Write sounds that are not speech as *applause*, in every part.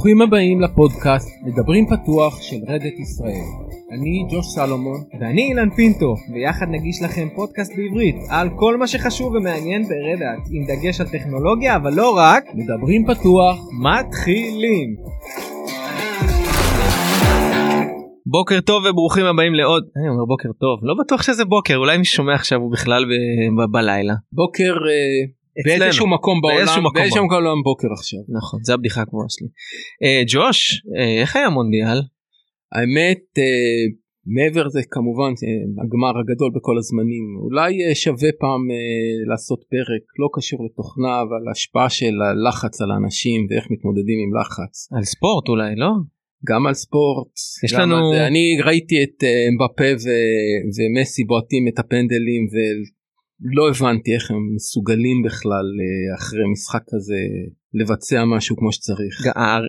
ברוכים הבאים לפודקאסט מדברים פתוח של רדת ישראל. אני ג'וש סלומון ואני אילן פינטו ויחד נגיש לכם פודקאסט בעברית על כל מה שחשוב ומעניין ברדת עם דגש על טכנולוגיה אבל לא רק מדברים פתוח מתחילים. בוקר טוב וברוכים הבאים לעוד אני אומר בוקר טוב לא בטוח שזה בוקר אולי מי שומע עכשיו הוא בכלל ב- ב- בלילה בוקר אה. באיזשהו מקום בעולם באיזשהו מקום באיזשהו בעולם. מקום בעולם בוקר עכשיו. נכון זה הבדיחה הקבועה שלי. אה, ג'וש אה, איך היה מונדיאל? האמת אה, מעבר לזה כמובן אה, הגמר הגדול בכל הזמנים אולי אה, שווה פעם אה, לעשות פרק לא קשור לתוכנה אבל השפעה של הלחץ על האנשים ואיך מתמודדים עם לחץ על ספורט אולי לא? גם על ספורט יש לנו- זה. אני ראיתי את אה, אמבפה ו- ומסי בועטים את הפנדלים ולא הבנתי איך הם מסוגלים בכלל אה, אחרי משחק כזה לבצע משהו כמו שצריך.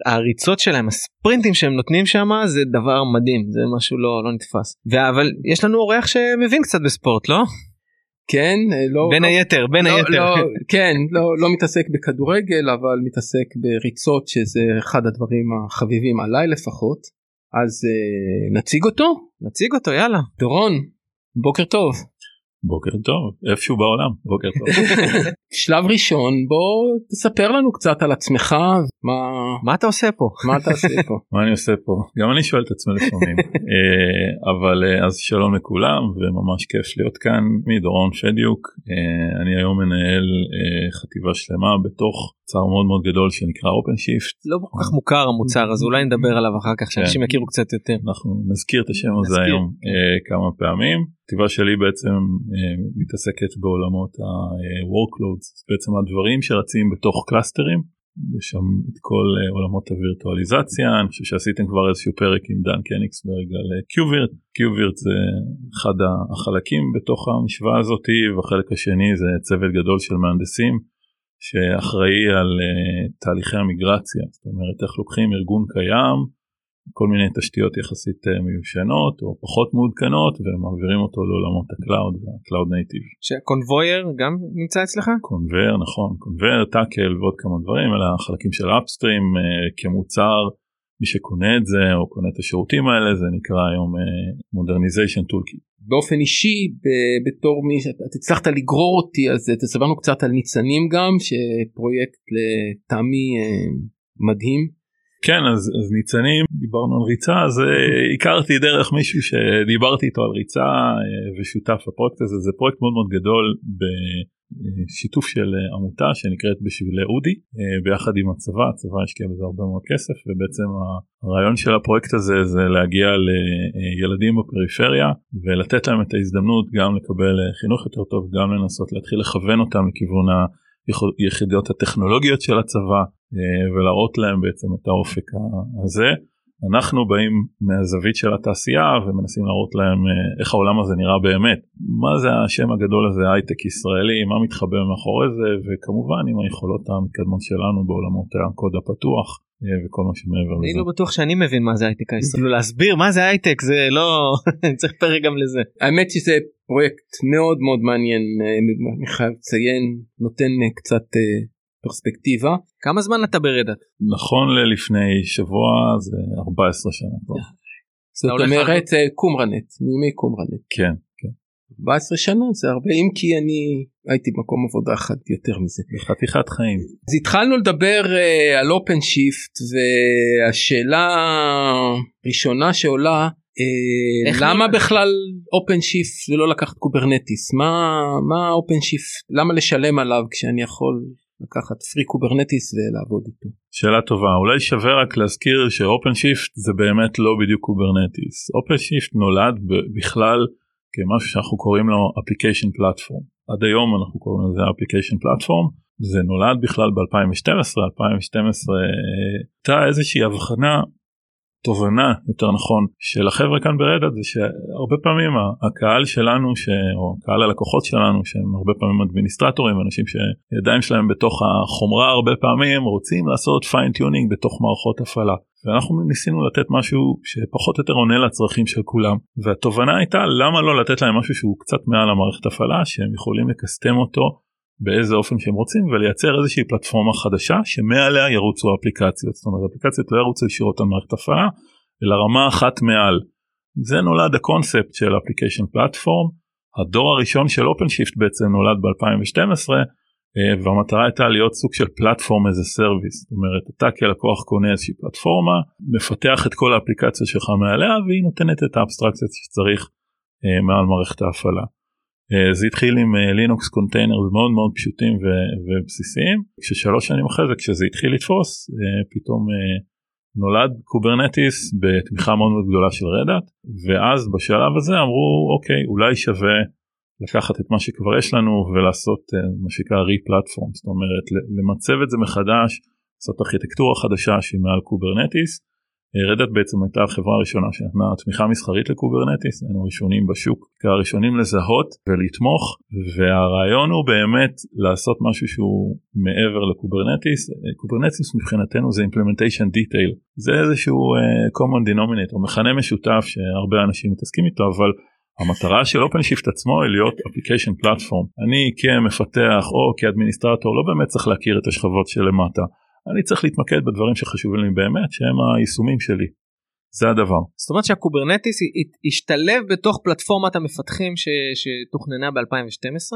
הריצות שלהם הספרינטים שהם נותנים שם זה דבר מדהים זה משהו לא לא נתפס אבל יש לנו אורח שמבין קצת בספורט לא? כן אה, לא בין לא- היתר בין לא, היתר. לא, *laughs* כן לא לא מתעסק בכדורגל אבל מתעסק בריצות שזה אחד הדברים החביבים עליי לפחות אז אה, נציג אותו נציג אותו יאללה. דורון בוקר טוב בוקר טוב איפשהו בעולם בוקר טוב. *laughs* שלב ראשון בוא תספר לנו קצת על עצמך מה מה אתה עושה פה? מה אתה עושה פה? *laughs* מה אני עושה פה? גם אני שואל את עצמי לפעמים. *laughs* אה, אבל אה, אז שלום לכולם וממש כיף להיות כאן מדורון פדיוק אה, אני היום מנהל חטיבה שלמה בתוך צער מאוד מאוד גדול שנקרא שיפט לא כל כך מוכר המוצר הזה אולי נדבר עליו אחר כך שאנשים כן. יכירו קצת יותר. אנחנו נזכיר את השם הזה. היום אה, כמה פעמים. הכתיבה שלי בעצם אה, מתעסקת בעולמות ה-workloads, בעצם הדברים שרצים בתוך קלאסטרים. יש שם את כל אה, עולמות הווירטואליזציה, אני חושב שעשיתם כבר איזשהו פרק עם דן קניגסברג על KubeVirt, KubeVirt זה אחד החלקים בתוך המשוואה הזאתי והחלק השני זה צוות גדול של מהנדסים שאחראי על אה, תהליכי המיגרציה, זאת אומרת איך לוקחים ארגון קיים כל מיני תשתיות יחסית אה, מיושנות או פחות מעודכנות ומעבירים אותו לעולמות ה cloud וה cloud native. ש Konveyor גם נמצא אצלך? Konveyor נכון Konveyor Tackle ועוד כמה דברים אלה החלקים של upstream אה, כמוצר מי שקונה את זה או קונה את השירותים האלה זה נקרא היום modernization toolkit. באופן אישי בתור מי שאתה הצלחת לגרור אותי אז לנו קצת על ניצנים גם שפרויקט לטעמי אה, מדהים. כן אז, אז ניצנים דיברנו על ריצה אז אה, הכרתי דרך מישהו שדיברתי איתו על ריצה אה, ושותף לפרויקט הזה. זה פרויקט מאוד מאוד גדול בשיתוף של אה, עמותה שנקראת בשבילי אודי ביחד עם הצבא. הצבא השקיע בזה הרבה מאוד כסף ובעצם הרעיון של הפרויקט הזה זה להגיע לילדים בפריפריה ולתת להם את ההזדמנות גם לקבל חינוך יותר טוב גם לנסות להתחיל לכוון אותם לכיוון היחידות הטכנולוגיות של הצבא אה, ולהראות להם בעצם את האופק הזה. אנחנו באים מהזווית של התעשייה ומנסים להראות להם אה, איך העולם הזה נראה באמת. מה זה השם הגדול הזה הייטק ישראלי, מה מתחבא מאחורי זה וכמובן עם היכולות המתקדמות שלנו בעולמות הקוד הפתוח אה, וכל מה שמעבר אני לזה. לא בטוח שאני מבין מה זה הייטק הישראלי. כאילו להסביר מה זה הייטק זה לא *laughs* צריך פרק גם לזה. האמת שזה פרויקט מאוד מאוד מעניין אה, אני חייב לציין נותן קצת פרספקטיבה. כמה זמן אתה ב Red Hat? נכון ללפני שבוע זה 14 שנה כבר. זאת אומרת אה, קומוורנט מימי קומוורנט כן, כן. 14 שנה זה הרבה אם כי אני הייתי במקום עבודה אחד יותר מזה. חתיכת חיים. אז התחלנו לדבר אה, על OpenShift והשאלה הראשונה שעולה uh, איך למה בכלל OpenShift ולא לקחת Kubernetes מה מה OpenShift למה לשלם עליו כשאני יכול לקחת free Kubernetes ולעבוד איתו. שאלה טובה אולי שווה רק להזכיר ש OpenShift זה באמת לא בדיוק Kubernetes. OpenShift נולד בכלל כמשהו שאנחנו קוראים לו application platform עד היום אנחנו קוראים לזה application platform זה נולד בכלל ב-2012 2012 הייתה איזושהי הבחנה תובנה יותר נכון של החבר'ה כאן ב Red Hat זה שהרבה פעמים הקהל שלנו ש... או קהל הלקוחות שלנו שהם הרבה פעמים אדמיניסטרטורים אנשים שידיים שלהם בתוך החומרה הרבה פעמים רוצים לעשות fine-tuning בתוך מערכות הפעלה. ואנחנו ניסינו לתת משהו שפחות או יותר עונה לצרכים של כולם. והתובנה הייתה למה לא לתת להם משהו שהוא קצת מעל המערכת הפעלה שהם יכולים ל customize אותו באיזה אופן שהם רוצים ולייצר איזושהי פלטפורמה חדשה שמעליה ירוצו אפליקציות זאת אומרת אפליקציות לא ירוצו ישירות על מערכת הפעלה אלא רמה אחת מעל. זה נולד הקונספט של application platform הדור הראשון של OpenShift בעצם נולד ב-2012 אה, והמטרה הייתה להיות סוג של platform as a service זאת אומרת אתה כלקוח קונה איזושהי פלטפורמה מפתח את כל האפליקציה שלך מעליה והיא נותנת את האבסטרקציה שצריך אה, מעל מערכת ההפעלה. אה, זה התחיל עם Linux container מאוד מאוד פשוטים ובסיסיים כששלוש שנים אחרי זה כשזה התחיל לתפוס פתאום נולד Kubernetes בתמיכה מאוד מאוד גדולה של Red Hat ואז בשלב הזה אמרו אוקיי אולי שווה לקחת את מה שכבר יש לנו ולעשות מה שנקרא re-platform, זאת אומרת למצב את זה מחדש, לעשות ארכיטקטורה חדשה שהיא מעל Kubernetes. אה, בעצם הייתה החברה הראשונה שנתנה תמיכה מסחרית ל Kubernetes, היינו ראשונים בשוק, הראשונים לזהות ולתמוך, והרעיון הוא באמת לעשות משהו שהוא מעבר ל Kubernetes, Kubernetes מבחינתנו זה implementation detail, זה איזשהו uh, common denominator, מכנה משותף שהרבה אנשים מתעסקים איתו, אבל המטרה של OpenShift עצמו היא להיות application platform. אני כמפתח או כאדמיניסטרטור לא באמת צריך להכיר את השכבות שלמטה. אני צריך להתמקד בדברים שחשובים לי באמת שהם היישומים שלי. זה הדבר. זאת אומרת שה Kubernetes השתלב בתוך פלטפורמת המפתחים ש... שתוכננה ב-2012?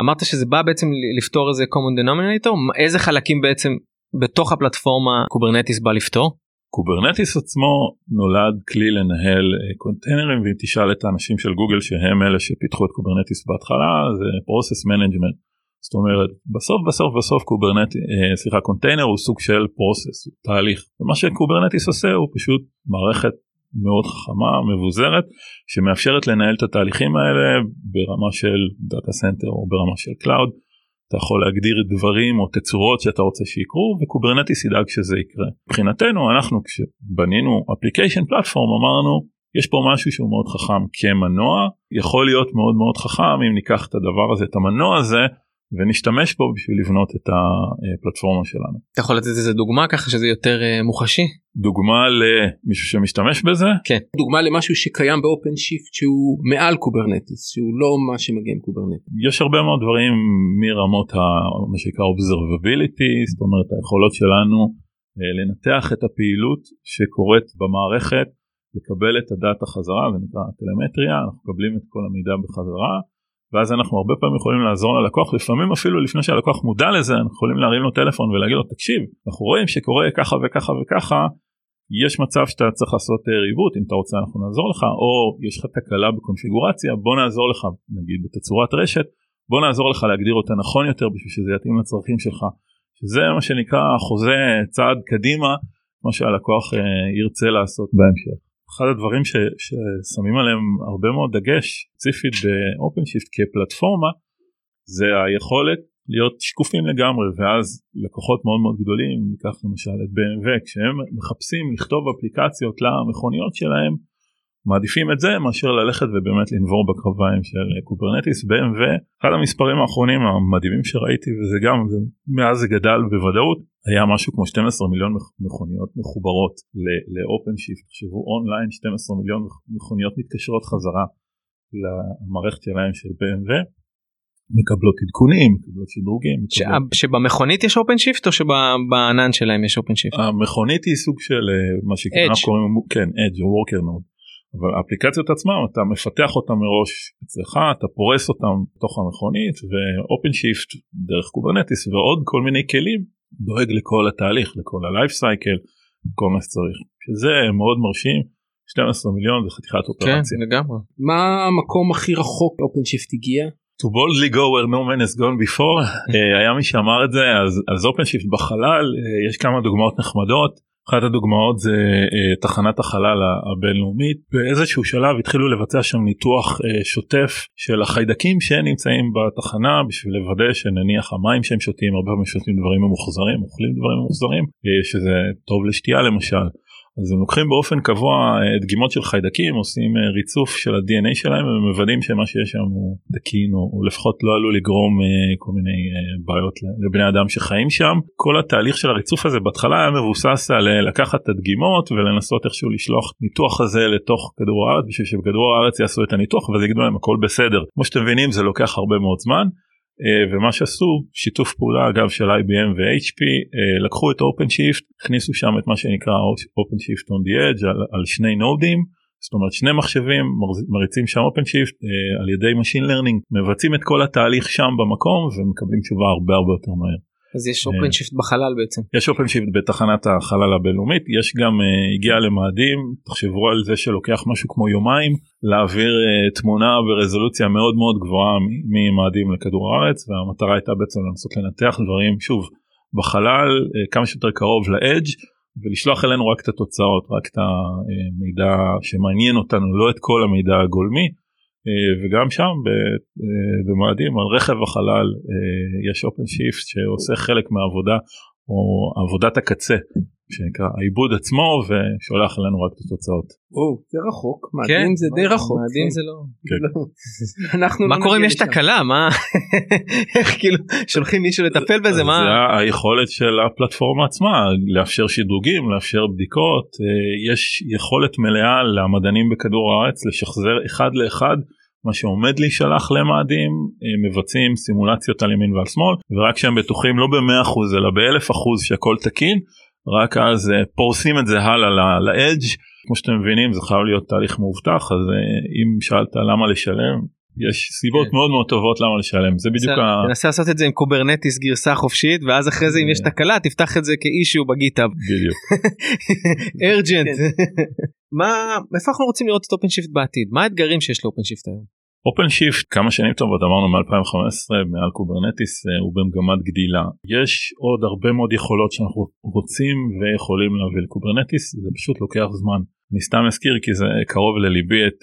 אמרת שזה בא בעצם לפתור איזה common denominator? איזה חלקים בעצם בתוך הפלטפורמה Kubernetes בא לפתור? Kubernetes עצמו נולד כלי לנהל אה, containerים ואם תשאל את האנשים של גוגל שהם אלה שפיתחו את Kubernetes בהתחלה זה process management. זאת אומרת בסוף בסוף בסוף Kubernetes אה, סליחה קונטיינר הוא סוג של process תהליך. ומה ש Kubernetes עושה הוא פשוט מערכת מאוד חכמה מבוזרת שמאפשרת לנהל את התהליכים האלה ברמה של data center או ברמה של cloud אתה יכול להגדיר דברים או תצורות שאתה רוצה שיקרו ו Kubernetes ידאג שזה יקרה. מבחינתנו אנחנו כשבנינו application platform אמרנו יש פה משהו שהוא מאוד חכם כמנוע. יכול להיות מאוד מאוד חכם אם ניקח את הדבר הזה את המנוע הזה ונשתמש בו בשביל לבנות את הפלטפורמה שלנו. אתה יכול לתת איזה דוגמה ככה שזה יותר אה, מוחשי? דוגמה למישהו שמשתמש בזה? כן. דוגמה למשהו שקיים ב OpenShift שהוא מעל Kubernetes שהוא לא מה שמגיע עם Kubernetes. יש הרבה מאוד דברים מרמות ה... מה שנקרא observability זאת אומרת היכולות שלנו אה, לנתח את הפעילות שקורית במערכת לקבל את הדאטה חזרה זה נקרא טלמטריה אנחנו מקבלים את כל המידע בחזרה. ואז אנחנו הרבה פעמים יכולים לעזור ללקוח לפעמים אפילו לפני שהלקוח מודע לזה אנחנו יכולים להרים לו טלפון ולהגיד לו תקשיב אנחנו רואים שקורה ככה וככה וככה יש מצב שאתה צריך לעשות אה, ריבוט אם אתה רוצה אנחנו נעזור לך או יש לך תקלה בקונפיגורציה בוא נעזור לך נגיד בתצורת רשת בוא נעזור לך להגדיר אותה נכון יותר בשביל שזה יתאים לצרכים שלך שזה מה שנקרא חוזה צעד קדימה מה שהלקוח אה, ירצה לעשות בהמשך. אחד הדברים ש, ששמים עליהם הרבה מאוד דגש ספציפית ב OpenShift כפלטפורמה זה היכולת להיות שקופים לגמרי ואז לקוחות מאוד מאוד גדולים ניקח למשל את BMW כשהם מחפשים לכתוב אפליקציות למכוניות שלהם מעדיפים את זה מאשר ללכת ובאמת לנבור בקרביים של Kubernetes BMW אחד המספרים האחרונים המדהימים שראיתי וזה גם זה, מאז זה גדל בוודאות היה משהו כמו 12 מיליון מכוניות מחוברות ל OpenShift תחשבו אונליין 12 מיליון מכוניות מתקשרות חזרה למערכת שלהם של BMW מקבלות עדכונים מקבלות שדרוגים מקבלות... שבמכונית יש OpenShift או שבענן שלהם יש OpenShift המכונית היא סוג של אה, מה שקוראים קוראים כן edge או worker node אבל האפליקציות עצמם אתה מפתח אותם מראש אצלך אתה פורס אותם בתוך המכונית ו OpenShift דרך Kubernetes ועוד כל מיני כלים דואג לכל התהליך לכל ה life cycle כל מה שצריך שזה מאוד מרשים 12 מיליון זה חתיכת כן, אופרציה. כן לגמרי. מה המקום הכי רחוק OpenShift הגיע? To boldly go where no man has gone before *laughs* אה, היה מי שאמר את זה אז אז OpenShift בחלל אה, יש כמה דוגמאות נחמדות אחת הדוגמאות זה אה, תחנת החלל הבינלאומית באיזשהו שלב התחילו לבצע שם ניתוח אה, שוטף של החיידקים שנמצאים בתחנה בשביל לוודא שנניח המים שהם שותים הרבה פעמים שותים דברים ממוחזרים אוכלים דברים ממוחזרים אה, שזה טוב לשתייה למשל. אז הם לוקחים באופן קבוע אה, דגימות של חיידקים עושים אה, ריצוף של ה-DNA שלהם ומוודאים שמה שיש שם הוא תקין או, לפחות לא עלול לגרום אה, כל מיני בעיות לבני אדם שחיים שם. כל התהליך של הריצוף הזה בהתחלה היה מבוסס על לקחת את הדגימות ולנסות איכשהו לשלוח ניתוח הזה לתוך כדור הארץ בשביל שבכדור הארץ יעשו את הניתוח ואז יגידו להם הכל בסדר. כמו שאתם מבינים זה לוקח הרבה מאוד זמן ומה שעשו שיתוף פעולה אגב של IBM ו-HP לקחו את OpenShift הכניסו שם את מה שנקרא OpenShift on the Edge על, על שני nodeים זאת אומרת שני מחשבים מריצים שם OpenShift על ידי Machine Learning מבצעים את כל התהליך שם במקום ומקבלים תשובה הרבה הרבה יותר מהר. אז יש OpenShift בחלל בעצם. יש OpenShift בתחנת החלל הבינלאומית יש גם uh, הגיע למאדים תחשבו על זה שלוקח משהו כמו יומיים להעביר uh, תמונה ברזולוציה מאוד מאוד גבוהה ממאדים לכדור הארץ והמטרה הייתה בעצם לנסות לנתח דברים שוב בחלל uh, כמה שיותר קרוב לאדג' ולשלוח אלינו רק את התוצאות רק את המידע שמעניין אותנו לא את כל המידע הגולמי. אה, וגם שם אה, במועדים על רכב החלל אה, יש אופן שיפט שעושה חלק מהעבודה או עבודת הקצה שנקרא העיבוד עצמו ושולח לנו רק את התוצאות. או, זה רחוק, מאדים כן, זה די רחוק. מאדים זה לא. כן. לא. אנחנו מה לא קורה אם יש תקלה מה *laughs* איך כאילו שולחים מישהו לטפל בזה מה זה היכולת של הפלטפורמה עצמה לאפשר שדרוגים לאפשר בדיקות יש יכולת מלאה למדענים בכדור הארץ לשחזר אחד לאחד מה שעומד להישלח למאדים מבצעים סימולציות על ימין ועל שמאל ורק כשהם בטוחים לא ב-100% אלא ב-1000% שהכל תקין רק אז פורסים את זה הלאה לאדג' כמו שאתם מבינים זה חייב להיות תהליך מאובטח אז אם שאלת למה לשלם יש סיבות כן. מאוד מאוד טובות למה לשלם זה בדיוק ה... תנסה לעשות את זה עם Kubernetes גרסה חופשית ואז אחרי זה אם יש תקלה תפתח את זה כ issue ב GitHub. בדיוק. *laughs* urgent. *laughs* מה איפה אנחנו רוצים לראות את OpenShift בעתיד מה האתגרים שיש ל OpenShift היום. OpenShift כמה שנים טובות אמרנו מ-2015 מעל Kubernetes אה, הוא במגמת גדילה. יש עוד הרבה מאוד יכולות שאנחנו רוצים ויכולים להביא ל Kubernetes זה פשוט לוקח זמן. אני סתם אזכיר כי זה קרוב לליבי את,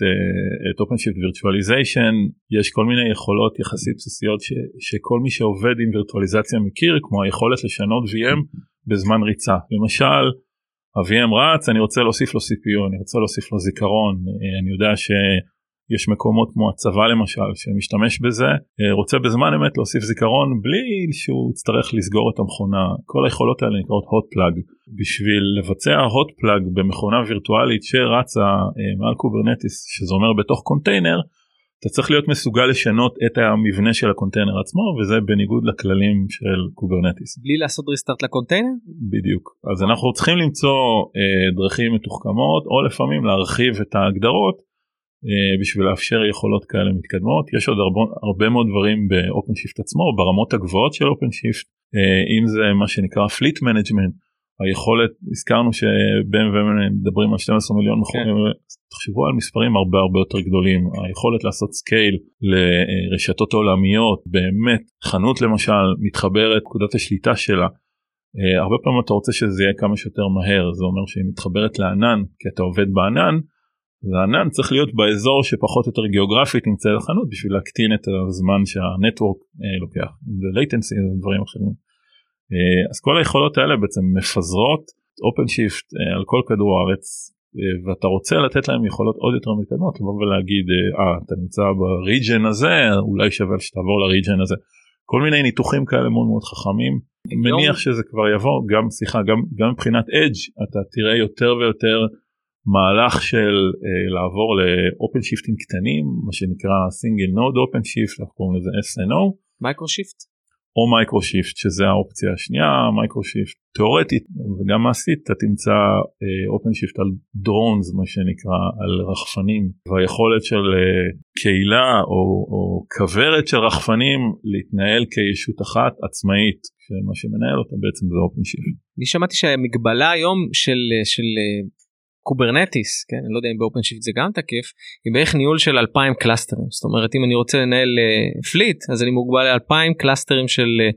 את OpenShift Virtualization. יש כל מיני יכולות יחסית בסיסיות ש, שכל מי שעובד עם וירטואליזציה מכיר כמו היכולת לשנות VM בזמן ריצה. למשל ה-VM רץ אני רוצה להוסיף לו CPU אני רוצה להוסיף לו זיכרון אה, אני יודע ש... יש מקומות כמו הצבא למשל שמשתמש בזה אה, רוצה בזמן אמת להוסיף זיכרון בלי שהוא יצטרך לסגור את המכונה כל היכולות האלה נקראות hot plug בשביל לבצע hot plug במכונה וירטואלית שרצה אה, מעל Kubernetes שזה אומר בתוך קונטיינר אתה צריך להיות מסוגל לשנות את המבנה של הקונטיינר עצמו וזה בניגוד לכללים של Kubernetes. בלי לעשות restart ל container? בדיוק אז אנחנו צריכים למצוא אה, דרכים מתוחכמות או לפעמים להרחיב את ההגדרות בשביל לאפשר יכולות כאלה מתקדמות. יש עוד הרבה, הרבה מאוד דברים ב OpenShift עצמו ברמות הגבוהות של OpenShift אה, אם זה מה שנקרא fleet management היכולת הזכרנו שב BMW מדברים על 12 מיליון מכוניות כן. תחשבו על מספרים הרבה הרבה יותר גדולים. היכולת לעשות scale לרשתות עולמיות באמת חנות למשל מתחברת נקודת השליטה שלה. אה, הרבה פעמים אתה רוצה שזה יהיה כמה שיותר מהר זה אומר שהיא מתחברת לענן כי אתה עובד בענן והענן צריך להיות באזור שפחות או יותר גיאוגרפית נמצא לחנות בשביל להקטין את הזמן שה network אה, לוקח. זה latency ודברים אחרים. אה, אז כל היכולות האלה בעצם מפזרות OpenShift אה, על כל כדור הארץ אה, ואתה רוצה לתת להם יכולות עוד יותר מתקדמות לבוא ולהגיד אה אתה נמצא ב region הזה אולי שווה שתעבור ל region הזה. כל מיני ניתוחים כאלה מאוד מאוד חכמים. מניח שזה כבר יבוא גם סליחה גם גם מבחינת edge אתה תראה יותר ויותר מהלך של uh, לעבור ל OpenShiftים קטנים מה שנקרא single node OpenShift אנחנו קוראים לזה SNO. MicroShift. או MicroShift שזה האופציה השנייה MicroShift תאורטית וגם מעשית אתה תמצא Open uh, Shift על drones מה שנקרא על רחפנים והיכולת של uh, קהילה או, או כוורת של רחפנים להתנהל כישות אחת עצמאית שמה שמנהל אותה בעצם זה OpenShift. אני שמעתי שהמגבלה היום של של Kubernetes כן אני לא יודע אם ב OpenShift זה גם תקף היא בערך ניהול של 2000 קלאסטרים זאת אומרת אם אני רוצה לנהל fleet uh, אז אני מוגבל ל-2000 קלאסטרים של uh,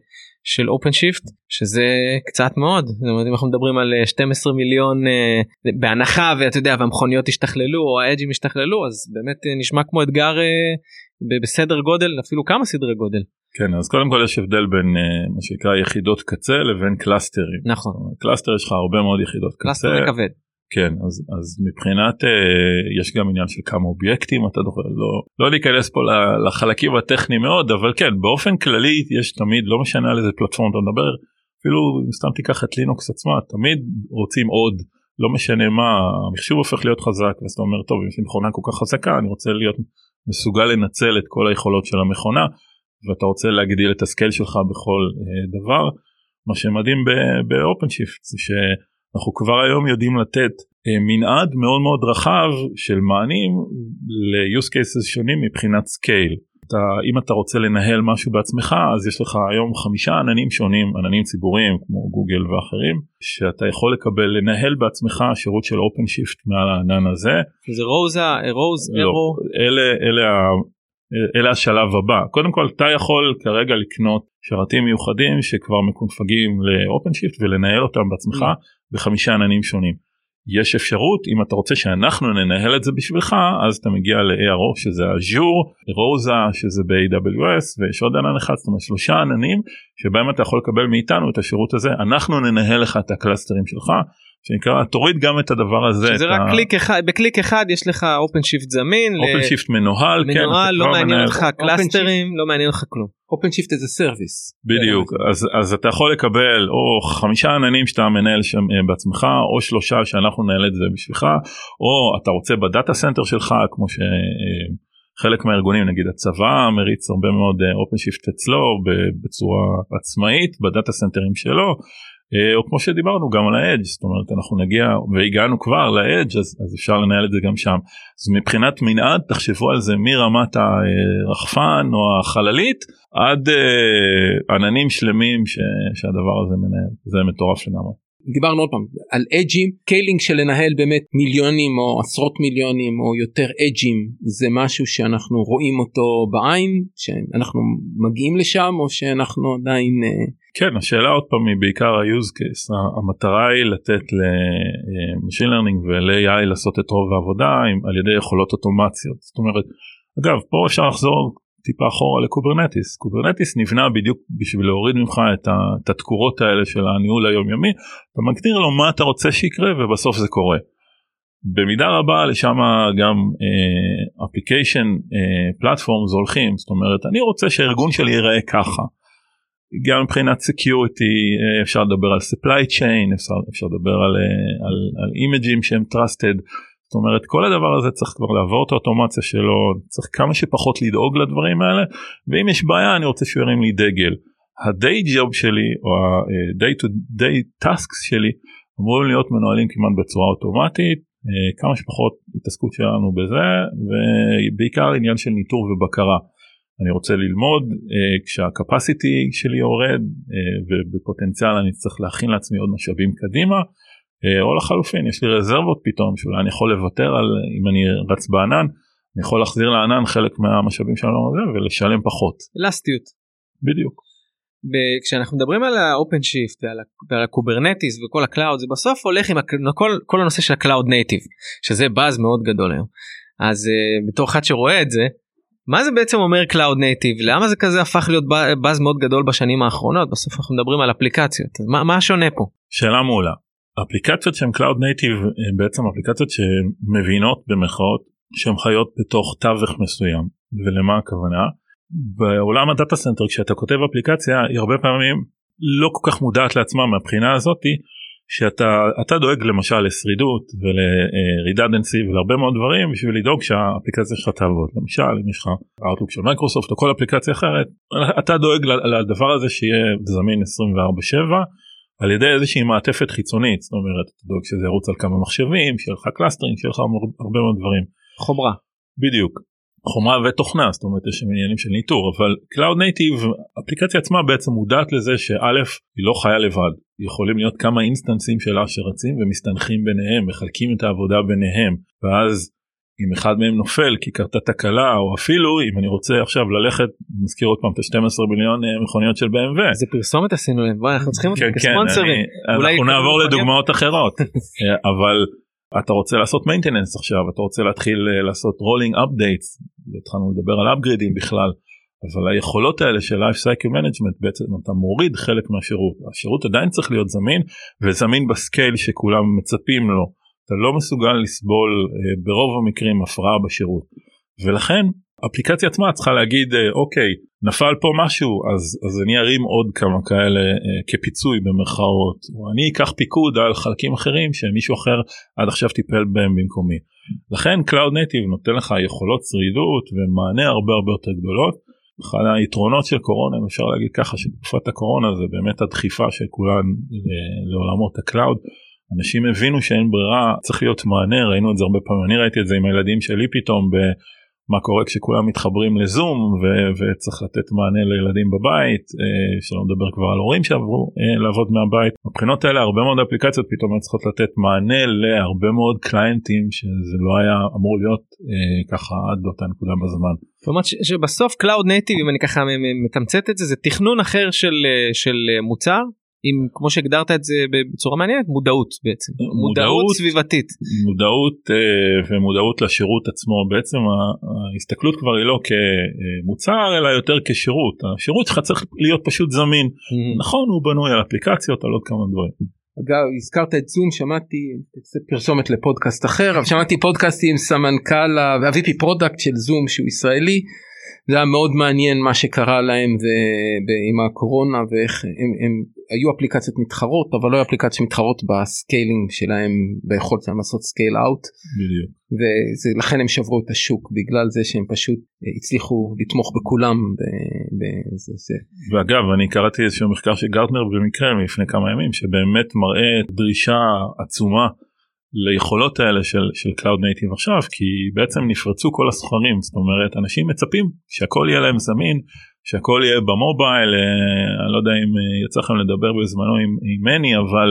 של OpenShift שזה קצת מאוד זאת אומרת אם אנחנו מדברים על 12 אה, מיליון uh, בהנחה ואתה יודע והמכוניות השתכללו או האדג'ים השתכללו אז באמת uh, נשמע כמו אתגר uh, בסדר גודל אפילו כמה סדרי גודל. כן אז קודם כל יש הבדל בין uh, מה שנקרא יחידות קצה לבין קלאסטרים. נכון. cluster יש לך הרבה מאוד יחידות cluster קצה. cluster כבד. כן אז אז מבחינת אה, יש גם עניין של כמה אובייקטים אתה דוחה לא לא להיכנס פה לחלקים הטכניים מאוד אבל כן באופן כללי יש תמיד לא משנה על איזה פלטפורמה אתה מדבר אפילו סתם תיקח את לינוקס עצמה תמיד רוצים עוד לא משנה מה המחשוב הופך להיות חזק ואז אתה אומר טוב יש לי מכונה כל כך חזקה אני רוצה להיות מסוגל לנצל את כל היכולות של המכונה ואתה רוצה להגדיל את הסקייל שלך בכל דבר. מה שמדהים ב OpenShift זה שאנחנו כבר היום יודעים לתת מנעד מאוד מאוד רחב של מענים ל-use cases שונים מבחינת scale. אתה, אם אתה רוצה לנהל משהו בעצמך אז יש לך היום חמישה עננים שונים עננים ציבוריים כמו גוגל ואחרים שאתה יכול לקבל לנהל בעצמך שירות של OpenShift מעל הענן הזה. זה ROSA, ROSA, ARO. אלה, אלה, אלה השלב הבא קודם כל אתה יכול כרגע לקנות שרתים מיוחדים שכבר מקונפגים ל OpenShift ולנהל אותם בעצמך mm. בחמישה עננים שונים. יש אפשרות אם אתה רוצה שאנחנו ננהל את זה בשבילך אז אתה מגיע ל-ARO שזה אג'ור, רוזה שזה ב-AWS ויש עוד ענן אחד זאת אומרת שלושה עננים שבהם אתה יכול לקבל מאיתנו את השירות הזה אנחנו ננהל לך את הקלאסטרים שלך שנקרא תוריד גם את את הזה שזה רק ה... קליק אחד בקליק אחד יש לך OpenShift זמין OpenShift מנוהל מנוהל כן, לא מעניין אותך קלאסטרים לא מעניין אותך כלום. OpenShift as a service בדיוק אז אז אתה יכול לקבל או חמישה עננים שאתה מנהל שם אה, בעצמך או שלושה שאנחנו ננהל את זה בשבילך או אתה רוצה ב data center שלך כמו שחלק אה, מהארגונים נגיד הצבא מריץ הרבה מאוד OpenShift אצלו בצורה עצמאית בדאטה סנטרים שלו אה, או כמו שדיברנו גם על ה edge זאת אומרת אנחנו נגיע והגענו כבר ל edge אז, אז אפשר לנהל את זה גם שם אז מבחינת מנעד תחשבו על זה מרמת הרחפן או החללית עד uh, עננים שלמים ש, שהדבר הזה מנהל זה מטורף לגמרי. דיברנו עוד פעם על edge scaling של לנהל באמת מיליונים או עשרות מיליונים או יותר אדג'ים זה משהו שאנחנו רואים אותו בעין שאנחנו מגיעים לשם או שאנחנו עדיין. Uh, כן השאלה עוד פעם היא בעיקר ה-use case המטרה היא לתת ל-machine learning ול-AI לעשות את רוב העבודה עם, על ידי יכולות אוטומציות זאת אומרת אגב פה אפשר לחזור טיפה אחורה ל Kubernetes Kubernetes נבנה בדיוק בשביל להוריד ממך את, התקורות האלה של הניהול היומיומי אתה מגדיר לו מה אתה רוצה שיקרה ובסוף זה קורה. במידה רבה לשם גם application platforms הולכים זאת אומרת אני רוצה שהארגון שלי ייראה ככה. גם מבחינת security אה, אפשר לדבר על supply chain אפשר, אפשר לדבר על, אה, אימג'ים שהם trusted זאת אומרת כל הדבר הזה צריך כבר לעבור את האוטומציה שלו צריך כמה שפחות לדאוג לדברים האלה ואם יש בעיה אני רוצה שהוא ירים לי דגל. ה-day job שלי או ה-day to day tasks שלי אמורים להיות מנוהלים כמעט בצורה אוטומטית אה, כמה שפחות התעסקות שלנו בזה ובעיקר עניין של ניטור ובקרה. אני רוצה ללמוד uh, כשהקפסיטי שלי יורד ובפוטנציאל אני צריך להכין לעצמי עוד משאבים קדימה או לחלופין יש לי רזרבות פתאום שאולי אני יכול לוותר על אם אני רץ בענן אני יכול להחזיר לענן חלק מהמשאבים שלנו הזה ולשלם פחות. אלסטיות. בדיוק. כשאנחנו מדברים על ה OpenShift ועל ה Kubernetes וכל ה cloud זה בסוף הולך עם כל, כל הנושא של ה cloud native שזה באז מאוד גדול היום אז uh, בתור אחד שרואה את זה מה זה בעצם אומר Cloud Native? למה זה כזה הפך להיות באז מאוד גדול בשנים האחרונות? בסוף אנחנו מדברים על אפליקציות. מה, מה השונה פה? שאלה מעולה. אפליקציות שהן Cloud Native הן בעצם אפליקציות שמבינות במהות שהן חיות בתוך תווך מסוים. ולמה הכוונה? בעולם הדאטה סנטר כשאתה כותב אפליקציה היא הרבה פעמים לא כל כך מודעת לעצמה מהבחינה הזאתי שאתה דואג למשל לשרידות ול redundancy ולהרבה מאוד דברים בשביל לדאוג שהאפליקציה שלך תעבוד למשל אם יש לך אאוטלוק של מייקרוסופט או כל אפליקציה אחרת אתה דואג לדבר הזה שיהיה זמין 24/7 על ידי איזושהי מעטפת חיצונית זאת אומרת אתה דואג שזה ירוץ על כמה מחשבים שיהיה לך clustering שיהיה לך הרבה מאוד דברים. חומרה. בדיוק חומרה ותוכנה זאת אומרת יש עניינים של ניטור אבל Cloud Native אפליקציה עצמה בעצם מודעת לזה שא' היא לא חיה לבד יכולים להיות כמה instanceים שלה שרצים ומסתנכרנים ביניהם מחלקים את העבודה ביניהם ואז אם אחד מהם נופל כי קרתה תקלה או אפילו אם אני רוצה עכשיו ללכת מזכיר עוד פעם את ה-12 מיליון אה, מכוניות של BMW. זה פרסומת עשינו להם אנחנו צריכים כן, כן, כספונסרים. אנחנו נעבור לדוגמאות אחרות *laughs* אה, אבל אתה רוצה לעשות maintenance עכשיו אתה רוצה להתחיל אה, לעשות rolling updates התחלנו לדבר על upgradeים בכלל אבל היכולות האלה של life cycle management בעצם אתה מוריד חלק מהשירות השירות עדיין צריך להיות זמין וזמין ב scale שכולם מצפים לו אתה לא מסוגל לסבול אה, ברוב המקרים הפרעה בשירות ולכן אפליקציה עצמה צריכה להגיד אה, אוקיי נפל פה משהו אז אז אני ארים עוד כמה כאלה אה, כפיצוי במרכאות או אני אקח פיקוד על חלקים אחרים שמישהו אחר עד עכשיו טיפל בהם במקומי. לכן Cloud Native נותן לך יכולות שרידות ומענה הרבה הרבה יותר גדולות אחד היתרונות של קורונה אם אפשר להגיד ככה שתקופת הקורונה זה באמת הדחיפה של כולן לעולמות ה cloud. אנשים הבינו שאין ברירה צריך להיות מענה ראינו את זה הרבה פעמים אני ראיתי את זה עם הילדים שלי פתאום מה קורה כשכולם מתחברים לזום ו- וצריך לתת מענה לילדים בבית אה, שלא נדבר כבר על הורים שעברו אה, לעבוד מהבית. מבחינות האלה הרבה מאוד אפליקציות פתאום היו צריכות לתת מענה להרבה מאוד קליינטים שזה לא היה אמור להיות אה, ככה עד לאותה נקודה בזמן. זאת אומרת שבסוף Cloud Native אם אני ככה מתמצת את זה זה תכנון אחר של, של מוצר עם כמו שהגדרת את זה בצורה מעניינת מודעות בעצם. מודעות, מודעות סביבתית. מודעות uh, ומודעות לשירות עצמו. בעצם ההסתכלות כבר היא לא כמוצר אלא יותר כשירות. השירות שלך צריך להיות פשוט זמין. mm-hmm. נכון הוא בנוי על אפליקציות על עוד כמה דברים. אגב הזכרת את זום שמעתי פרסומת לפודקאסט אחר אבל שמעתי פודקאסט עם סמנכ"ל ה-VP product של זום שהוא ישראלי. זה היה מאוד מעניין מה שקרה להם עם הקורונה ואיך הם, הם היו אפליקציות מתחרות אבל לא היו אפליקציות מתחרות ב scaling שלהם ביכולת שלהם לעשות scale out. ולכן הם שברו את השוק בגלל זה שהם פשוט אה, הצליחו לתמוך בכולם. בזה, זה. ואגב אני קראתי איזשהו מחקר של גרטנר במקרה לפני כמה ימים שבאמת מראה דרישה עצומה. ליכולות האלה של, של Cloud Native עכשיו כי בעצם נפרצו כל הסכרים זאת אומרת אנשים מצפים שהכל יהיה להם זמין שהכל יהיה במובייל אה, אני לא יודע אם אה, יצא לכם לדבר בזמנו עם, עם מני אבל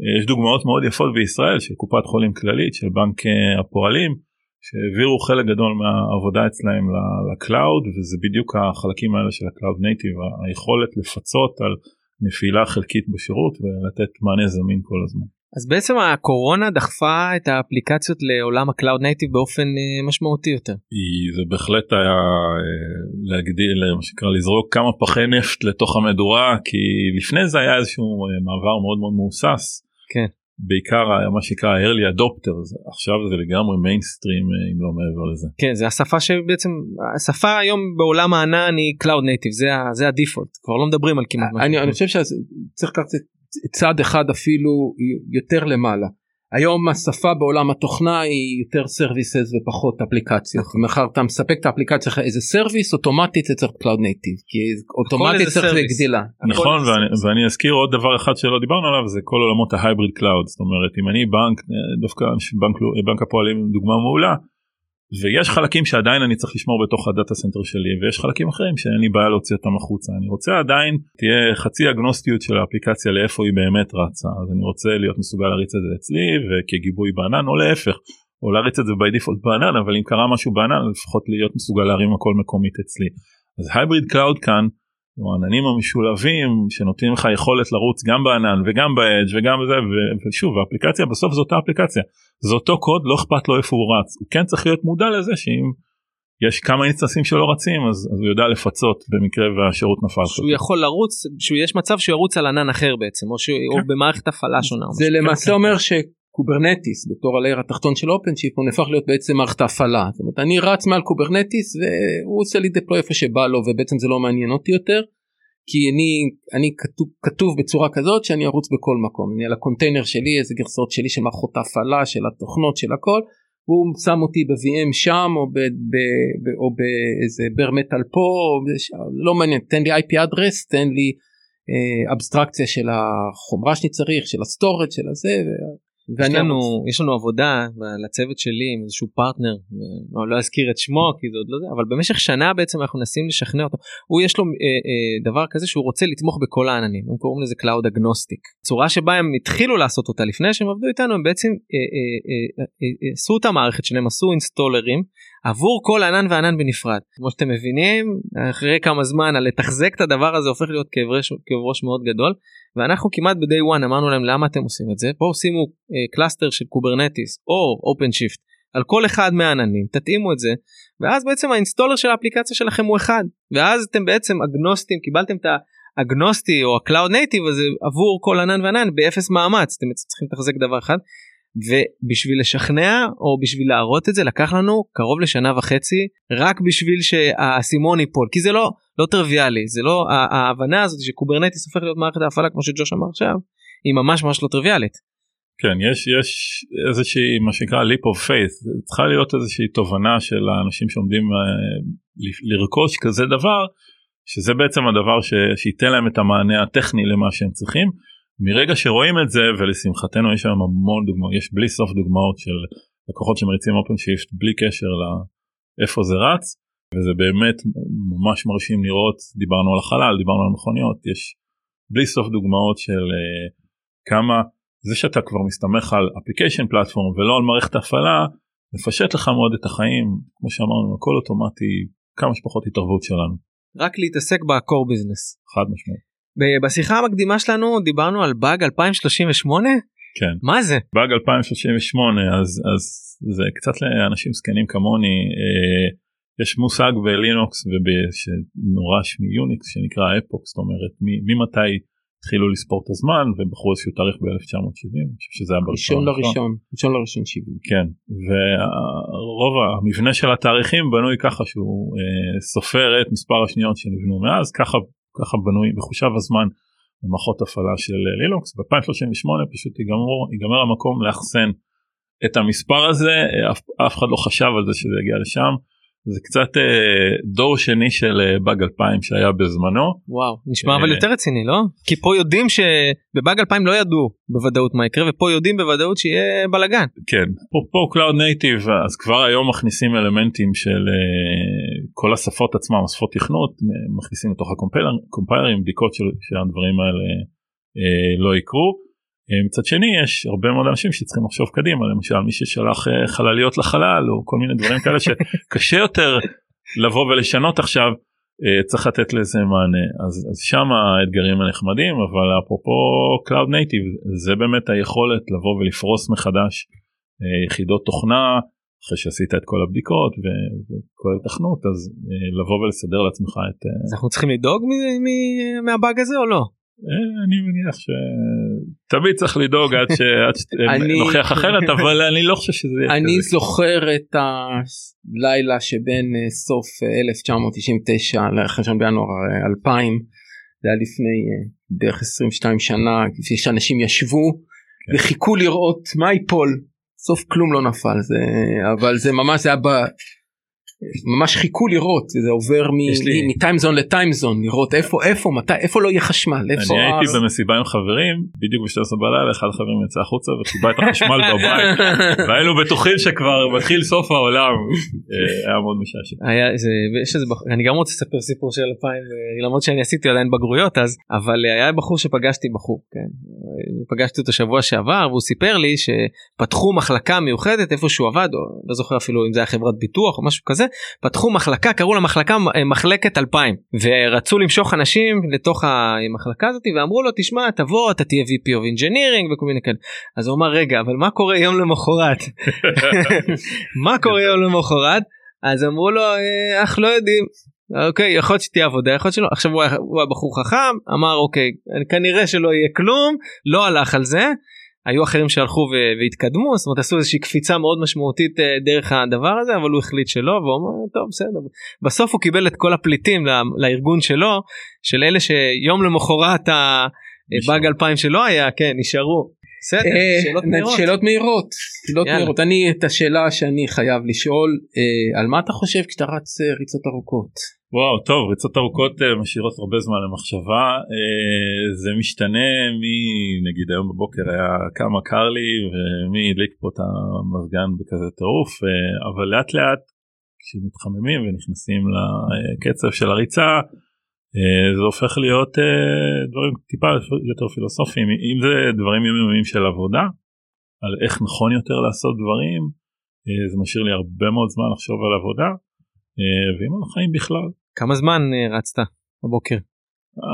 אה, יש דוגמאות מאוד יפות בישראל של קופת חולים כללית של בנק הפועלים שהעבירו חלק גדול מהעבודה אצלהם ל cloud וזה בדיוק החלקים האלה של ה-Cloud Native היכולת לפצות על נפילה חלקית בשירות ולתת מענה זמין כל הזמן. אז בעצם הקורונה דחפה את האפליקציות לעולם ה cloud native באופן אה, משמעותי יותר. זה בהחלט היה אה, להגדיל מה שנקרא לזרוק כמה פחי נפט לתוך המדורה כי לפני זה היה איזשהו אה, מעבר מאוד מאוד מהוסס. כן. בעיקר מה שנקרא early adopters עכשיו זה לגמרי מיינסטרים אם לא מעבר לזה. כן זה השפה שבעצם השפה היום בעולם הענן היא cloud native זה, זה הדיפולט כבר לא מדברים על כמעט. אני, אני חושב שצריך לקחת צעד אחד אפילו יותר למעלה. היום השפה בעולם התוכנה היא יותר services ופחות אפליקציות. נכון. מאחר ואתה מספק את האפליקציה שלך as a service אוטומטית זה צריך cloud native כי אוטומטית צריך לגדילה. נכון ואני, ואני אזכיר עוד דבר אחד שלא דיברנו עליו זה כל עולמות ה hybrid cloud זאת אומרת אם אני בנק דווקא בנק, בנק הפועלים דוגמה מעולה ויש חלקים שעדיין אני צריך לשמור בתוך ה data center שלי ויש חלקים אחרים שאין לי בעיה להוציא אותם החוצה. אני רוצה עדיין תהיה חצי אגנוסטיות של האפליקציה לאיפה היא באמת רצה. אז אני רוצה להיות מסוגל להריץ את זה אצלי וכגיבוי בענן או להפך או להריץ את זה by default בענן אבל אם קרה משהו בענן לפחות להיות מסוגל להרים הכל מקומית אצלי. אז hybrid cloud כאן העננים המשולבים שנותנים לך יכולת לרוץ גם בענן וגם ב edge וגם בזה ושוב האפליקציה בסוף זאת האפליקציה זה אותו קוד לא אכפת לו איפה הוא רץ הוא כן צריך להיות מודע לזה שאם יש כמה instanceים שלו רצים אז, אז הוא יודע לפצות במקרה והשירות נפל. שהוא יכול לרוץ שיש מצב שהוא ירוץ על ענן אחר בעצם או, שהוא, כן. או במערכת הפעלה שונה. זה למעשה כן, אומר ש... קוברנטיס בתור ה layer התחתון של שיפט הוא נהפך להיות בעצם מערכת ההפעלה. זאת אומרת אני רץ מעל קוברנטיס והוא עושה לי deploy איפה שבא לו ובעצם זה לא מעניין אותי יותר כי אני אני כתוב כתוב בצורה כזאת שאני ארוץ בכל מקום. אני על הקונטיינר שלי איזה גרסאות שלי של מערכות ההפעלה של התוכנות של הכל הוא שם אותי ב-VM שם או, ב, ב, ב, או באיזה bare metal פה או לא מעניין תן לי IP address תן לי אה, אבסטרקציה של החומרה שאני צריך של ה storage של הזה יש לנו, יש לנו עבודה לצוות שלי עם איזשהו פרטנר, לא, לא אזכיר את שמו כי זה עוד לא זה, אבל במשך שנה בעצם אנחנו מנסים לשכנע אותו, הוא יש לו אה, אה, דבר כזה שהוא רוצה לתמוך בכל העננים, הם קוראים לזה Cloud Agnostic. צורה שבה הם התחילו לעשות אותה לפני שהם עבדו איתנו, הם בעצם אה, אה, אה, אה, עשו את המערכת שלהם, עשו installerים עבור כל ענן וענן בנפרד. כמו שאתם מבינים, אחרי כמה זמן לתחזק את הדבר הזה הופך להיות כאב ראש, כאב ראש מאוד גדול, ואנחנו כמעט ב-day one אמרנו להם למה אתם עושים את זה, בואו שימו אה, cluster של קוברנטיס או OpenShift על כל אחד מהעננים, תתאימו את זה, ואז בעצם ה installer של האפליקציה שלכם הוא אחד, ואז אתם בעצם אגנוסטים, קיבלתם את ה agnostic או ה cloud native הזה עבור כל ענן וענן באפס מאמץ, אתם צריכים לתחזק דבר אחד. ובשביל לשכנע או בשביל להראות את זה לקח לנו קרוב לשנה וחצי רק בשביל שהאסימון ייפול כי זה לא לא טריוויאלי זה לא ההבנה הזאת ש Kubernetes הופך להיות מערכת ההפעלה כמו שג'וש אמר עכשיו היא ממש ממש לא טריוויאלית. כן יש יש איזושהי מה שנקרא leap of faith צריכה להיות איזושהי תובנה של האנשים שעומדים אה, לרכוש כזה דבר שזה בעצם הדבר ש, שייתן להם את המענה הטכני למה שהם צריכים. מרגע שרואים את זה ולשמחתנו יש היום המון דוגמאות יש בלי סוף דוגמאות של לקוחות שמריצים OpenShift בלי קשר לאיפה זה רץ וזה באמת ממש מרשים לראות דיברנו על החלל דיברנו על מכוניות יש בלי סוף דוגמאות של uh, כמה זה שאתה כבר מסתמך על אפליקיישן פלטפורם ולא על מערכת הפעלה מפשט לך מאוד את החיים כמו שאמרנו הכל אוטומטי כמה שפחות התערבות שלנו. רק להתעסק בקור ביזנס. חד משמעית. בשיחה המקדימה שלנו דיברנו על באג 2038? כן. מה זה? באג 2038 אז אז זה קצת לאנשים זקנים כמוני אה, יש מושג בלינוקס ונורש מיוניקס שנקרא אפוק זאת אומרת ממתי התחילו לספור את הזמן ובחרו איזשהו תאריך ב-1970 אני חושב שזה היה בראשון לראשון ראשון לראשון 70 כן ורוב המבנה של התאריכים בנוי ככה שהוא אה, סופר את מספר השניות שנבנו מאז ככה ככה בנוי מחושב הזמן במערכות הפעלה של לינוקס. ב-2038 פשוט ייגמר, ייגמר המקום לאחסן את המספר הזה. אף, אף אחד לא חשב על זה שזה יגיע לשם זה קצת אה, דור שני של אה, באג 2000 שהיה בזמנו. וואו נשמע אבל אה, יותר רציני לא? כי פה יודעים שבבאג 2000 לא ידעו בוודאות מה יקרה ופה יודעים בוודאות שיהיה בלאגן. כן פה, פה cloud native אז כבר היום מכניסים אלמנטים של אה, כל השפות עצמם השפות תכנות מכניסים לתוך הקומפיילרים בדיקות של, שהדברים האלה אה, לא יקרו. אה, מצד שני יש הרבה מאוד אנשים שצריכים לחשוב קדימה למשל מי ששלח אה, חלליות לחלל או כל מיני דברים כאלה שקשה יותר לבוא ולשנות עכשיו אה, צריך לתת לזה מענה אז, אז שם האתגרים הנחמדים אבל אפרופו Cloud Native זה באמת היכולת לבוא ולפרוס מחדש יחידות תוכנה אחרי שעשית את כל הבדיקות וכל התכנות אז לבוא ולסדר לעצמך את... אז אנחנו צריכים לדאוג מהבאג הזה או לא? אה, אני מניח שתמיד צריך לדאוג עד שנוכיח *laughs* אחרת אבל אני לא חושב שזה אני זוכר את הלילה שבין אה, סוף 1999 אה, ל-1 בינואר 2000 זה היה לפני בערך 22 שנה כפי שאנשים ישבו כן. וחיכו לראות מה ייפול. סוף כלום לא נפל זה אבל זה ממש היה ממש חיכו לראות זה עובר מטיימזון לטיימזון לראות איפה איפה מתי איפה לא יהיה חשמל איפה אני הייתי במסיבה עם חברים בדיוק ב-12 בלילה אחד החברים יצא החוצה וחיבה את החשמל *laughs* בבית. והיינו בטוחים שכבר מתחיל סוף העולם. אה, היה מאוד משעשע. אני גם רוצה לספר סיפור של 2000 אה, למרות שאני עשיתי עדיין בגרויות אז אבל אה, היה בחור שפגשתי בחור כן. פגשתי אותו שבוע שעבר והוא סיפר לי שפתחו מחלקה מיוחדת איפה שהוא עבד לא זוכר אפילו אם זה היה חברת ביטוח או משהו כזה פתחו מחלקה קראו למחלקה אה, מחלקת 2000 ורצו למשוך אנשים לתוך המחלקה הזאת ואמרו לו תשמע תבוא אתה תהיה VP of Engineering וכל מיני כאלה. אז הוא אמר רגע אבל מה קורה יום למחרת? *laughs* מה קורה יום למחרת? אז אמרו לו אה, אך לא יודעים. אוקיי יכול להיות שתהיה עבודה יכול להיות שלא. עכשיו הוא היה, הוא היה בחור חכם אמר אוקיי כנראה שלא יהיה כלום לא הלך על זה היו אחרים שהלכו והתקדמו זאת אומרת עשו איזושהי קפיצה מאוד משמעותית אה, דרך הדבר הזה אבל הוא החליט שלא והוא אמר טוב בסדר בסוף הוא קיבל את כל הפליטים לארגון שלו של אלה שיום למחרת הבאג 2000 שלא היה כן נשארו. בסדר, אה, שאלות מהירות. שאלות מהירות. שאלות מהירות. אני את השאלה שאני חייב לשאול אה, על מה אתה חושב כשאתה רץ ריצות ארוכות. וואו טוב ריצות ארוכות אה, משאירות הרבה זמן למחשבה. אה, זה משתנה מנגיד היום בבוקר היה כמה קר לי ומי הדליק פה את המזגן בכזה טירוף אה, אבל לאט לאט כשמתחממים ונכנסים לקצב של הריצה זה הופך להיות דברים טיפה יותר פילוסופיים. אם זה דברים יומיומיים של עבודה על איך נכון יותר לעשות דברים זה משאיר לי הרבה מאוד זמן לחשוב על עבודה ואם על החיים בכלל. כמה זמן אה, רצת בבוקר?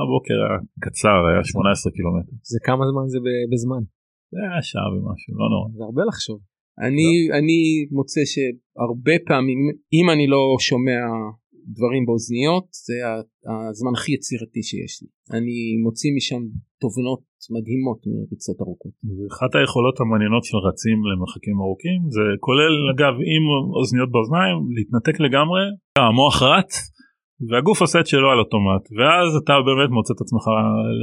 הבוקר היה קצר היה 18 קילומטר. זה כמה זמן זה בזמן? זה היה שעה ומשהו לא נורא. זה הרבה לחשוב. אני לא. אני מוצא שהרבה פעמים אם אני לא שומע דברים באוזניות זה הזמן הכי יצירתי שיש לי אני מוציא משם תובנות מדהימות מריצות ארוכות. אחת היכולות המעניינות של רצים למרחקים ארוכים זה כולל אגב עם אוזניות באוזניים להתנתק לגמרי המוח רץ והגוף עושה את שלו על אוטומט ואז אתה באמת מוצא את עצמך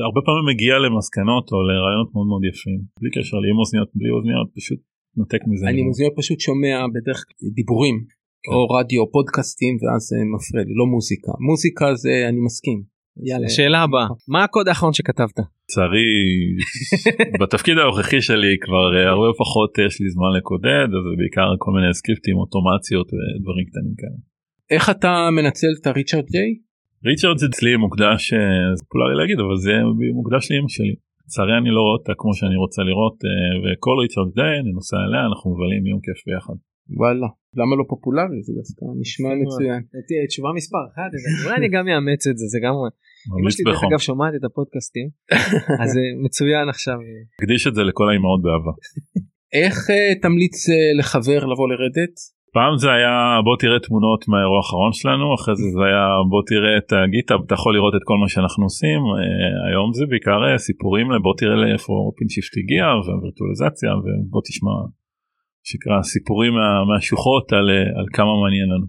הרבה פעמים מגיע למסקנות או לרעיונות מאוד מאוד יפים בלי קשר לי עם אוזניות בלי אוזניות פשוט מזה. אני אוזניות פשוט שומע בדרך דיבורים כן. או רדיו פודקאסטים ואז זה מפריע לי לא מוזיקה מוזיקה זה אני מסכים. יאללה שאלה הבאה מה הקוד האחרון שכתבת? לצערי בתפקיד הנוכחי שלי כבר אה, הרבה פחות יש לי זמן לקודד אז זה בעיקר כל מיני סקריפטים אוטומציות ודברים קטנים כאלה. איך אתה מנצל את הריצ'רד ג'יי? ריצ'רד זה אצלי מוקדש אה, זה פולרי להגיד אבל זה מוקדש לאמא שלי. לצערי אני לא רואה אותה כמו שאני רוצה לראות אה, וכל ריצ'רד ג'יי אני נוסע אליה אנחנו מבלים יום כיף ביחד. וואלה למה לא פופולרי זה דווקא נשמע מצוין. תשובה מספר 1 אולי אני גם אאמץ את זה זה גם אמא שלי דרך אגב שומעת את הפודקאסטים *laughs* אז זה מצוין עכשיו. הקדיש את זה לכל האימהות באהבה. איך אה, תמליץ לחבר לבוא לרדת? פעם זה היה בוא תראה תמונות מהאירוע האחרון שלנו אחרי זה זה היה בוא תראה את הגיטאב אתה יכול לראות את כל מה שאנחנו עושים uh, היום זה בעיקר סיפורים לבוא תראה לאיפה OpenShift הגיע והווירטואליזציה ובוא תשמע שקרא סיפורים מה, מהשוחות על, uh, על כמה מעניין לנו.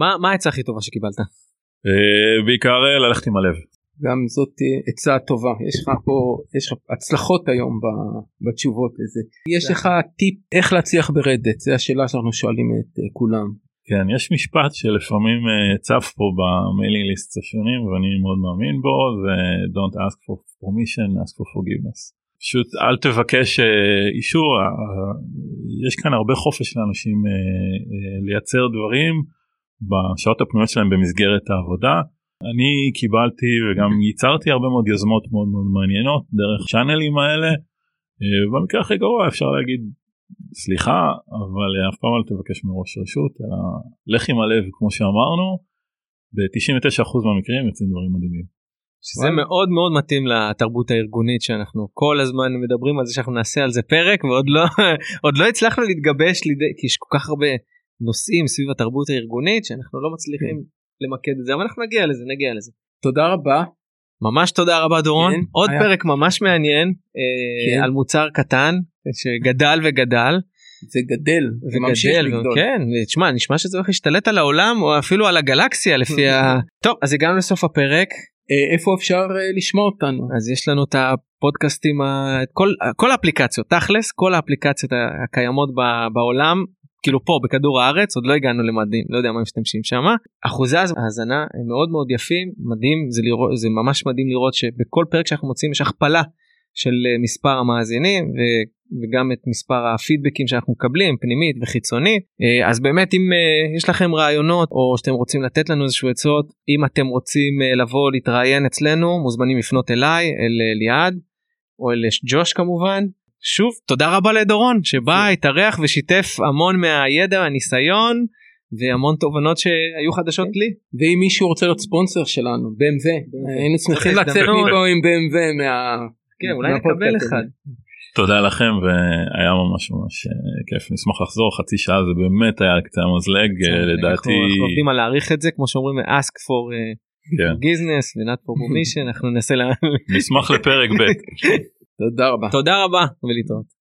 מה מה העצה הכי טובה שקיבלת? Uh, בעיקר uh, ללכת עם הלב. גם זאת עצה טובה יש לך פה יש לך הצלחות היום בתשובות לזה יש לך טיפ איך להצליח ברדת זה השאלה שאנחנו שואלים את אה, כולם. כן יש משפט שלפעמים אה, צף פה במיילינג ליסט השונים ואני מאוד מאמין בו זה don't ask for permission ask for forgiveness. פשוט אל תבקש אה, אישור יש כאן הרבה חופש לאנשים לייצר דברים בשעות הפנויות שלהם במסגרת העבודה. אני קיבלתי וגם ייצרתי הרבה מאוד יוזמות מאוד מאוד מעניינות דרך צ'אנלים האלה. אה, במקרה הכי גרוע אפשר להגיד סליחה אבל אף פעם אל תבקש מראש רשות אלא לך עם הלב כמו שאמרנו ב-99% מהמקרים יוצאים דברים מדהימים. שזה מאוד מאוד מתאים לתרבות הארגונית שאנחנו כל הזמן מדברים על זה שאנחנו נעשה על זה פרק ועוד לא *laughs* עוד לא הצלחנו להתגבש לידי כי יש כל כך הרבה נושאים סביב התרבות הארגונית שאנחנו לא מצליחים למקד את זה אבל אנחנו נגיע לזה נגיע לזה. תודה רבה. ממש תודה רבה דורון כן, עוד היה... פרק ממש מעניין אה, כן. על מוצר קטן שגדל וגדל. זה גדל וממשיך לגדול. כן, תשמע נשמע שזה הולך להשתלט על העולם או אפילו על הגלקסיה לפי ה... *laughs* טוב אז הגענו לסוף הפרק. אה, איפה אפשר אה, לשמוע אותנו? אז יש לנו את הפודקאסטים, את כל, כל האפליקציות, תכלס כל האפליקציות הקיימות בעולם כאילו פה בכדור הארץ עוד לא הגענו למדים לא יודע מה משתמשים שם אחוזי ההאזנה הם מאוד מאוד יפים מדהים זה לראות זה ממש מדהים לראות שבכל פרק שאנחנו מוצאים יש הכפלה של אה, מספר המאזינים וגם את מספר הפידבקים שאנחנו מקבלים פנימית וחיצונית. אה, אז באמת אם אה, יש לכם רעיונות או שאתם רוצים לתת לנו איזשהו עצות אם אתם רוצים לבוא להתראיין אצלנו מוזמנים לפנות אליי אל ליעד או אל ג'וש כמובן. שוב תודה רבה לדורון שבא התארח ושיתף המון מהידע הניסיון והמון תובנות שהיו חדשות כן. לי. ואם מישהו רוצה להיות ספונסר שלנו BMW היינו שמחים לצאת מפה. עם BMW מה... כן אולי נקבל אחד. תודה לכם והיה ממש ממש אה, כיף נשמח לחזור חצי שעה זה באמת היה קצה המזלג אה, לדעתי אנחנו עובדים על להעריך את זה כמו שאומרים ask for business ו-not for permission *laughs* אנחנו ננסה נשמח לפרק ב' *laughs* תודה רבה. תודה רבה ולהתראות.